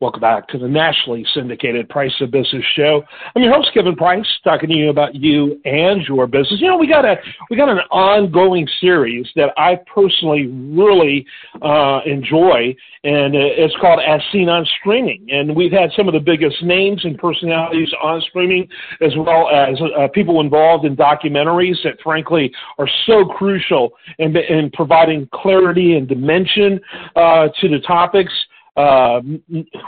Welcome back to the nationally syndicated Price of Business show. I'm your host, Kevin Price, talking to you about you and your business. You know, we got a we got an ongoing series that I personally really uh, enjoy, and it's called As Seen on Streaming. And we've had some of the biggest names and personalities on streaming, as well as uh, people involved in documentaries that, frankly, are so crucial in, in providing clarity and dimension uh, to the topics. Uh,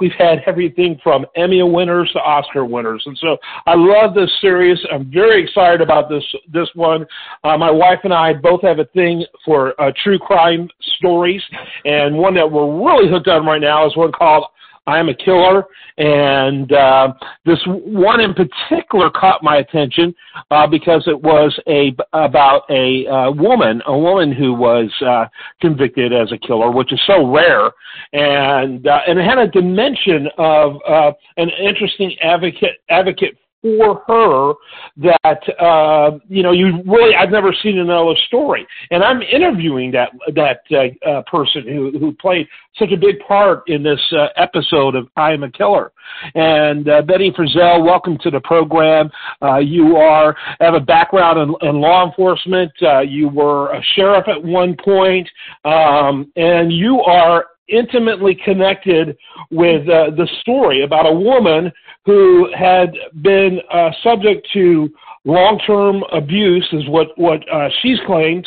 we've had everything from Emmy winners to Oscar winners, and so I love this series. I'm very excited about this this one. Uh, my wife and I both have a thing for uh, true crime stories, and one that we're really hooked on right now is one called I am a killer. And uh, this one in particular caught my attention uh, because it was a about a uh, woman, a woman who was uh, convicted as a killer, which is so rare, and uh, and it had a dimension of uh, an interesting advocate advocate for her that uh, you know you really I've never seen another story, and I'm interviewing that that uh, uh, person who who played such a big part in this uh, episode of I Am a Killer. And uh, Betty Frizzell, welcome to the program. Uh, you are have a background in, in law enforcement. Uh, you were a sheriff at one point, um, and you are intimately connected with uh, the story about a woman who had been uh, subject to long-term abuse, is what what uh, she's claimed,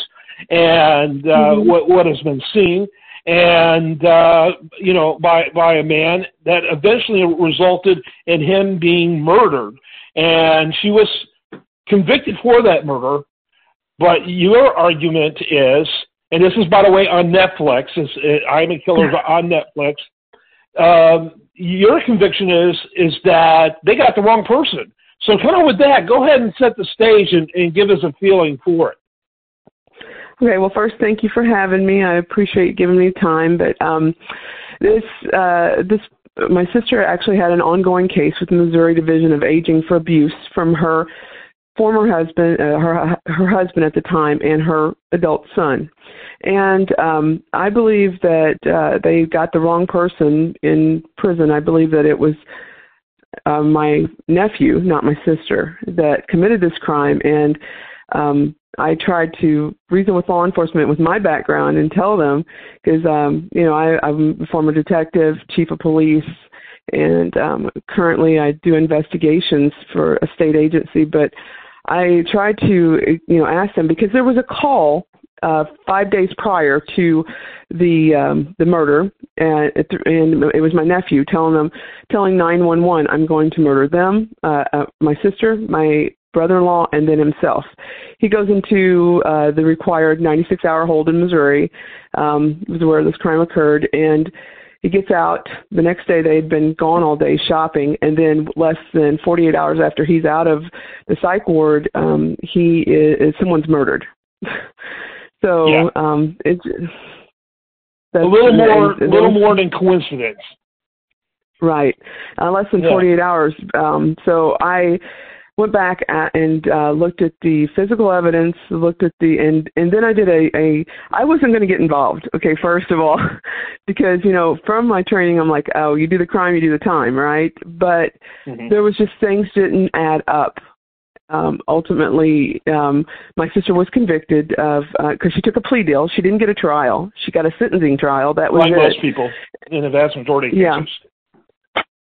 and uh, mm-hmm. what what has been seen, and uh, you know by by a man that eventually resulted in him being murdered, and she was convicted for that murder. But your argument is and this is by the way on Netflix. It's, it, I Am a Killer on Netflix. Um, your conviction is is that they got the wrong person. So kind of with that, go ahead and set the stage and, and give us a feeling for it. Okay, well, first, thank you for having me. I appreciate giving me time. But um, this uh, this my sister actually had an ongoing case with the Missouri Division of Aging for Abuse from her former husband, uh, her her husband at the time, and her adult son. And um, I believe that uh, they got the wrong person in prison. I believe that it was uh, my nephew, not my sister, that committed this crime. And um, I tried to reason with law enforcement with my background and tell them, because um, you know I, I'm a former detective, chief of police, and um, currently I do investigations for a state agency. But I tried to you know ask them because there was a call uh, five days prior to the um, the murder, and it, and it was my nephew telling them, telling 911, I'm going to murder them, uh, uh, my sister, my brother-in-law, and then himself. He goes into uh, the required 96-hour hold in Missouri, um, was where this crime occurred, and he gets out the next day they'd been gone all day shopping and then less than 48 hours after he's out of the psych ward um he is someone's murdered So yeah. um, it's a little more, a little more than coincidence. Right, uh, less than yeah. 48 hours. Um, so I went back at, and uh, looked at the physical evidence, looked at the and and then I did a a. I wasn't going to get involved. Okay, first of all, because you know from my training I'm like, oh, you do the crime, you do the time, right? But mm-hmm. there was just things didn't add up um, ultimately, um, my sister was convicted of because uh, she took a plea deal. She didn't get a trial. She got a sentencing trial. That was like it. most people in the vast majority of yeah. cases.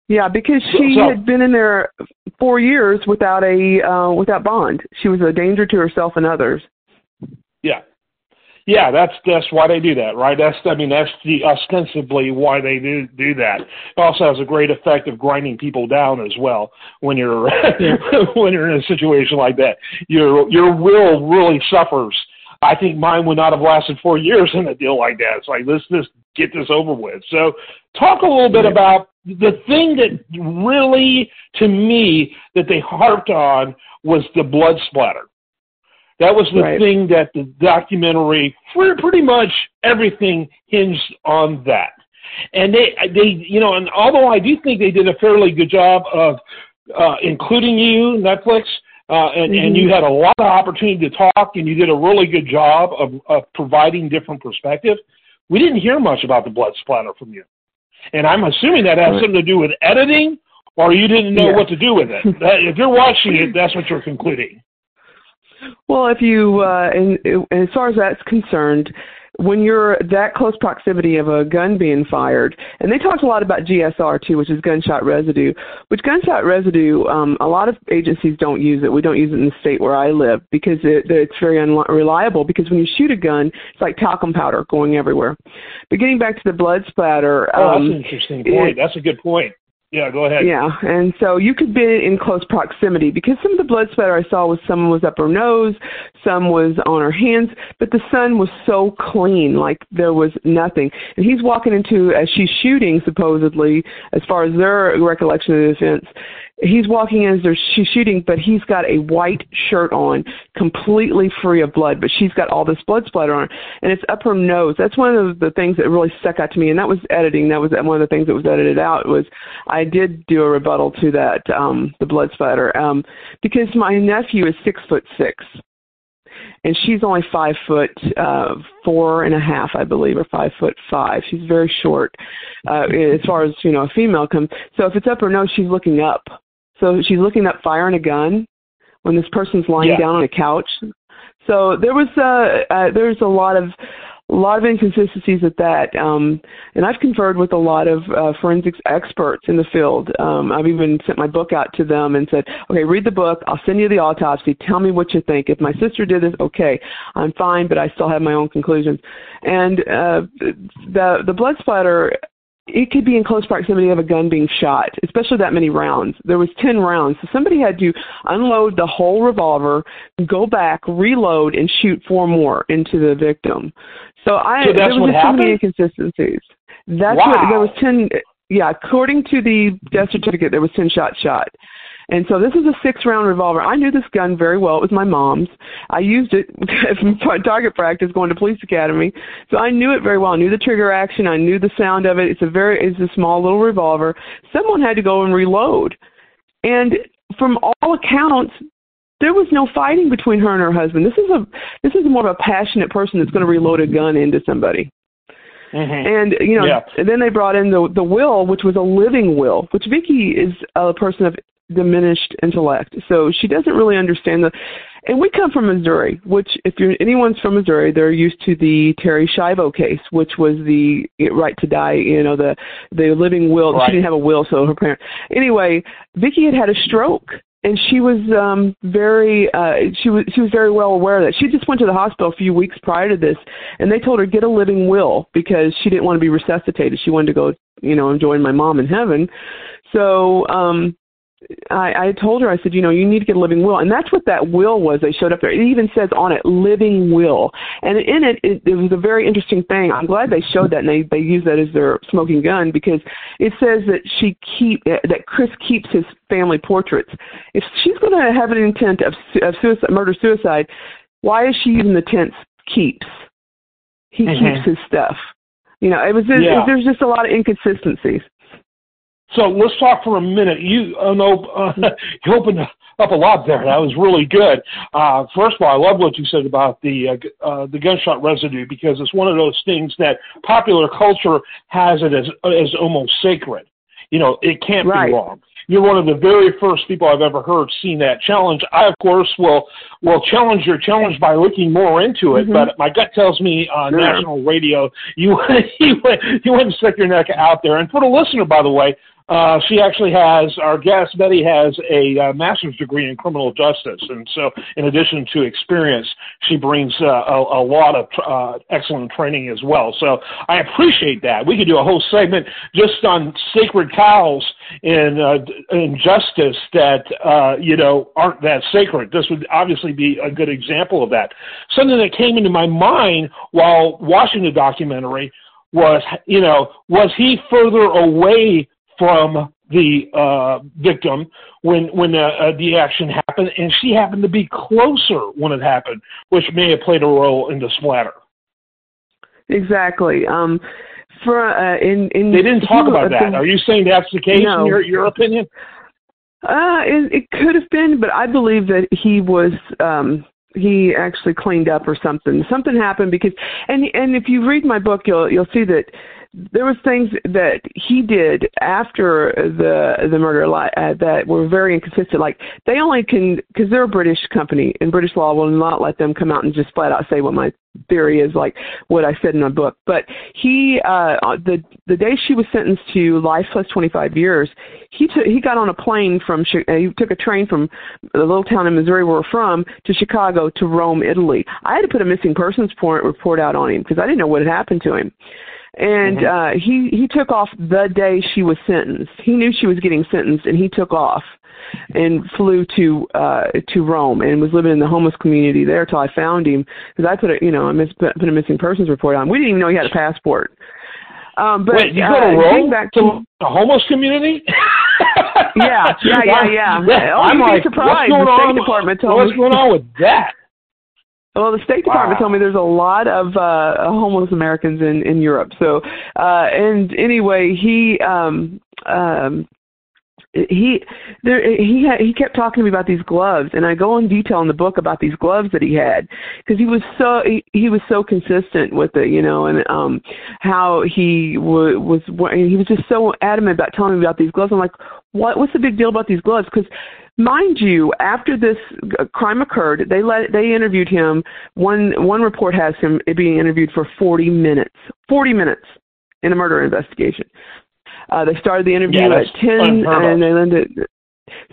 Yeah, because she so, had been in there four years without a uh, without bond. She was a danger to herself and others. Yeah, yeah, that's that's why they do that, right? That's I mean that's the ostensibly why they do do that. It also has a great effect of grinding people down as well when you're when you're in a situation like that. Your your will really suffers. I think mine would not have lasted four years in a deal like that. It's like let's just get this over with. So talk a little bit about the thing that really to me that they harped on was the blood splatter that was the right. thing that the documentary, pretty much everything hinged on that. And they, they, you know, and although I do think they did a fairly good job of uh, including you, Netflix, uh, and, mm-hmm. and you had a lot of opportunity to talk, and you did a really good job of, of providing different perspective. We didn't hear much about the blood splatter from you. And I'm assuming that has something to do with editing, or you didn't know yeah. what to do with it. if you're watching it, that's what you're concluding. Well, if you, uh, and, and as far as that's concerned, when you're that close proximity of a gun being fired, and they talked a lot about GSR too, which is gunshot residue, which gunshot residue, um, a lot of agencies don't use it. We don't use it in the state where I live because it, it's very unreliable because when you shoot a gun, it's like talcum powder going everywhere. But getting back to the blood splatter. Oh, um, that's an interesting point. It, that's a good point. Yeah, go ahead. Yeah, and so you could be in close proximity because some of the blood splatter I saw was some was up her nose, some was on her hands, but the son was so clean, like there was nothing. And he's walking into as she's shooting, supposedly, as far as their recollection of the events, he's walking in as they're, she's shooting, but he's got a white shirt on, completely free of blood, but she's got all this blood splatter on, her, and it's up her nose. That's one of the things that really stuck out to me, and that was editing. That was one of the things that was edited out. Was I did do a rebuttal to that, um, the blood splatter, um, because my nephew is six foot six. And she's only five foot uh, four and a half, I believe, or five foot five. She's very short uh, as far as you know a female comes. So if it's up her nose, she's looking up so she's looking up firing a gun when this person's lying yeah. down on a couch. So there was uh, uh there's a lot of a lot of inconsistencies at that. Um, and I've conferred with a lot of uh, forensics experts in the field. Um, I've even sent my book out to them and said, okay, read the book. I'll send you the autopsy. Tell me what you think. If my sister did this, okay, I'm fine, but I still have my own conclusions. And uh, the the blood splatter it could be in close proximity of a gun being shot, especially that many rounds. There was 10 rounds. So somebody had to unload the whole revolver, go back, reload, and shoot four more into the victim. So I so there was so many inconsistencies. That's wow. what there was 10 yeah, according to the death certificate there was 10 shots shot. And so this is a six round revolver. I knew this gun very well. It was my mom's. I used it for target practice going to police academy. So I knew it very well. I knew the trigger action. I knew the sound of it. It's a very, it's a small little revolver. Someone had to go and reload. And from all accounts, there was no fighting between her and her husband. This is a, this is more of a passionate person that's going to reload a gun into somebody. Mm-hmm. And you know, yeah. and then they brought in the the will, which was a living will, which Vicky is a person of diminished intellect. So she doesn't really understand the and we come from Missouri, which if you're anyone's from Missouri, they're used to the Terri Schiavo case, which was the right to die, you know, the the living will. Right. She didn't have a will, so her parents. Anyway, Vicky had had a stroke and she was um very uh she was she was very well aware of that. She just went to the hospital a few weeks prior to this and they told her get a living will because she didn't want to be resuscitated. She wanted to go, you know, and join my mom in heaven. So um I, I told her, I said, you know, you need to get a living will. And that's what that will was. They showed up there. It even says on it, living will. And in it, it, it was a very interesting thing. I'm glad they showed that and they, they use that as their smoking gun because it says that she keep, that Chris keeps his family portraits. If she's going to have an intent of, of suicide, murder suicide, why is she using the tense keeps? He mm-hmm. keeps his stuff. You know, it was, just, yeah. there's just a lot of inconsistencies. So let's talk for a minute. You uh, know, uh, you opened up a lot there. That was really good. Uh, first of all, I love what you said about the uh, uh, the gunshot residue because it's one of those things that popular culture has it as as almost sacred. You know, it can't right. be wrong. You're one of the very first people I've ever heard seen that challenge. I, of course, will will challenge your challenge by looking more into it. Mm-hmm. But my gut tells me on sure. national radio, you you went you went and stick your neck out there. And for the listener, by the way, uh, she actually has, our guest, Betty, has a uh, master's degree in criminal justice. And so, in addition to experience, she brings uh, a, a, lot of uh, excellent training as well. So, I appreciate that. We could do a whole segment just on sacred cows in, uh, in justice that, uh, you know, aren't that sacred. This would obviously be a good example of that. Something that came into my mind while watching the documentary was, you know, was he further away from the uh, victim when when uh, uh, the action happened, and she happened to be closer when it happened, which may have played a role in the splatter. Exactly. Um, for uh, in in they didn't talk about that. The, Are you saying that's the case no. in your your opinion? Uh, it, it could have been, but I believe that he was um he actually cleaned up or something. Something happened because and and if you read my book, you'll you'll see that there was things that he did after the the murder uh, that were very inconsistent. Like they only can because they're a British company, and British law will not let them come out and just flat out say what my theory is, like what I said in my book. But he, uh, the the day she was sentenced to life plus 25 years, he took he got on a plane from uh, he took a train from the little town in Missouri where we're from to Chicago to Rome, Italy. I had to put a missing persons report out on him because I didn't know what had happened to him and mm-hmm. uh he he took off the day she was sentenced. He knew she was getting sentenced and he took off and flew to uh to Rome and was living in the homeless community there till I found him. Because I put a you know I miss, put, a missing persons report on we didn't even know he had a passport. Um but Wait, you go to uh, Rome? back to the homeless community? Yeah yeah yeah yeah. Oh, I'm like, surprised. what's going the State on? Department told what's going on with that well, the State Department wow. told me there's a lot of uh homeless Americans in in Europe. So, uh and anyway, he um um he there he had, he kept talking to me about these gloves and I go in detail in the book about these gloves that he had because he was so he, he was so consistent with it you know and um how he w- was he was just so adamant about telling me about these gloves I'm like what what's the big deal about these gloves because Mind you, after this crime occurred, they let they interviewed him. One one report has him being interviewed for 40 minutes. 40 minutes in a murder investigation. Uh, they started the interview yeah, at 10, and they ended.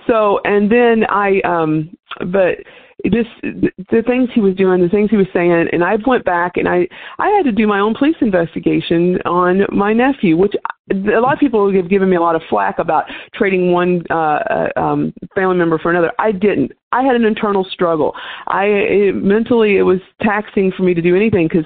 So, and then I, um, but this the things he was doing, the things he was saying, and I went back and I I had to do my own police investigation on my nephew, which a lot of people have given me a lot of flack about trading one uh, uh, um, family member for another. I didn't. I had an internal struggle. I it, mentally it was taxing for me to do anything because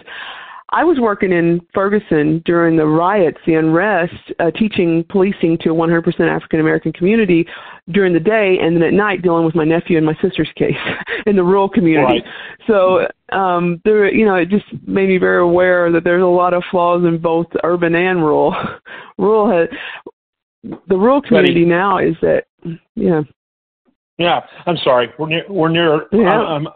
I was working in Ferguson during the riots, the unrest, uh, teaching policing to a 100% African American community during the day, and then at night dealing with my nephew and my sister's case in the rural community. Right. So um, there, you know, it just made me very aware that there's a lot of flaws in both urban and rural. rural has the rural community now is that yeah yeah, I'm sorry. We're near. We're near. Yeah. I'm,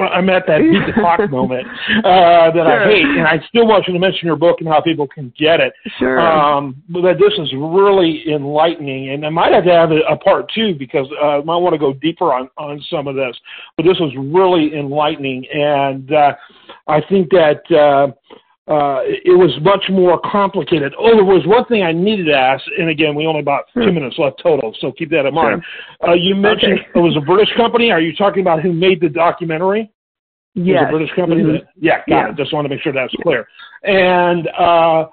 I'm at that beat the clock moment uh, that sure. I hate, and I still want you to mention your book and how people can get it. Sure. Um, but this is really enlightening, and I might have to have a, a part two because uh, I might want to go deeper on on some of this. But this was really enlightening, and uh, I think that. Uh, uh, it was much more complicated. Oh, there was one thing I needed to ask, and again, we only about two minutes left total, so keep that in mind. Sure. Uh, you mentioned okay. it was a British company. Are you talking about who made the documentary? Yes. a British company? Mm-hmm. yeah, got yeah. it. Just want to make sure that's clear. And uh,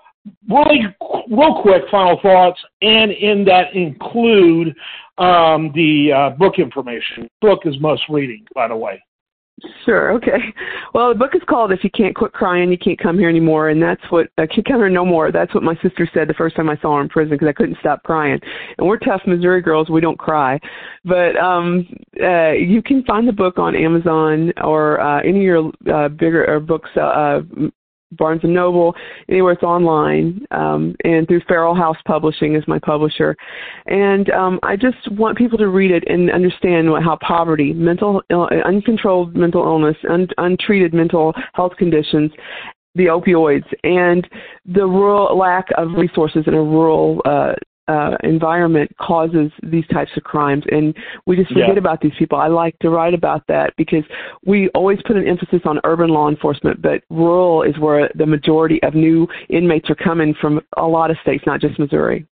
really, real quick, final thoughts, and in that include um, the uh, book information. Book is must reading, by the way. Sure. Okay. Well, the book is called "If You Can't Quit Crying, You Can't Come Here Anymore," and that's what I can't come here no more. That's what my sister said the first time I saw her in prison because I couldn't stop crying. And we're tough Missouri girls; we don't cry. But um, uh, you can find the book on Amazon or uh, any of your uh, bigger uh, books, uh, Barnes and Noble, anywhere it's online, um, and through Feral House Publishing is my publisher. And um, I just want people to read it and understand what, how poverty, mental, Ill, uncontrolled mental illness, un, untreated mental health conditions, the opioids, and the rural lack of resources in a rural uh, uh, environment causes these types of crimes, and we just forget yeah. about these people. I like to write about that because we always put an emphasis on urban law enforcement, but rural is where the majority of new inmates are coming from. A lot of states, not just Missouri.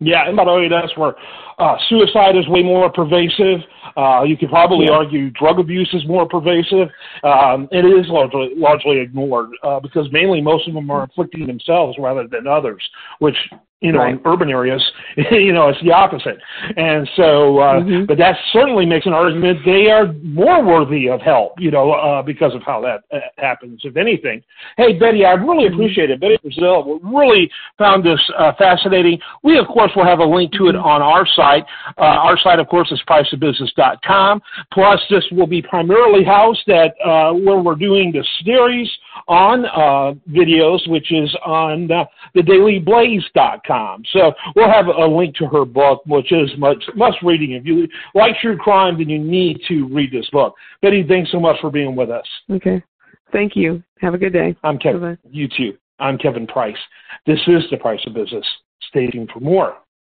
Yeah, and by the way, that's where uh, suicide is way more pervasive. Uh, you could probably yeah. argue drug abuse is more pervasive. Um, it is largely largely ignored uh, because mainly most of them are inflicting themselves rather than others, which you know, right. in urban areas, you know, it's the opposite. And so, uh, mm-hmm. but that certainly makes an argument they are more worthy of help, you know, uh, because of how that uh, happens, if anything. Hey, Betty, I really mm-hmm. appreciate it. Betty Frizzell really found this uh, fascinating. We, of course, will have a link to it mm-hmm. on our site. Uh, our site, of course, is priceofbusiness.com. Plus, this will be primarily housed at uh, where we're doing the series on uh, videos, which is on uh, thedailyblaze.com. So we'll have a link to her book, which is much must reading. If you like true crime, then you need to read this book. Betty, thanks so much for being with us. Okay. Thank you. Have a good day. I'm Kevin. Bye-bye. You too. I'm Kevin Price. This is The Price of Business. Stay tuned for more.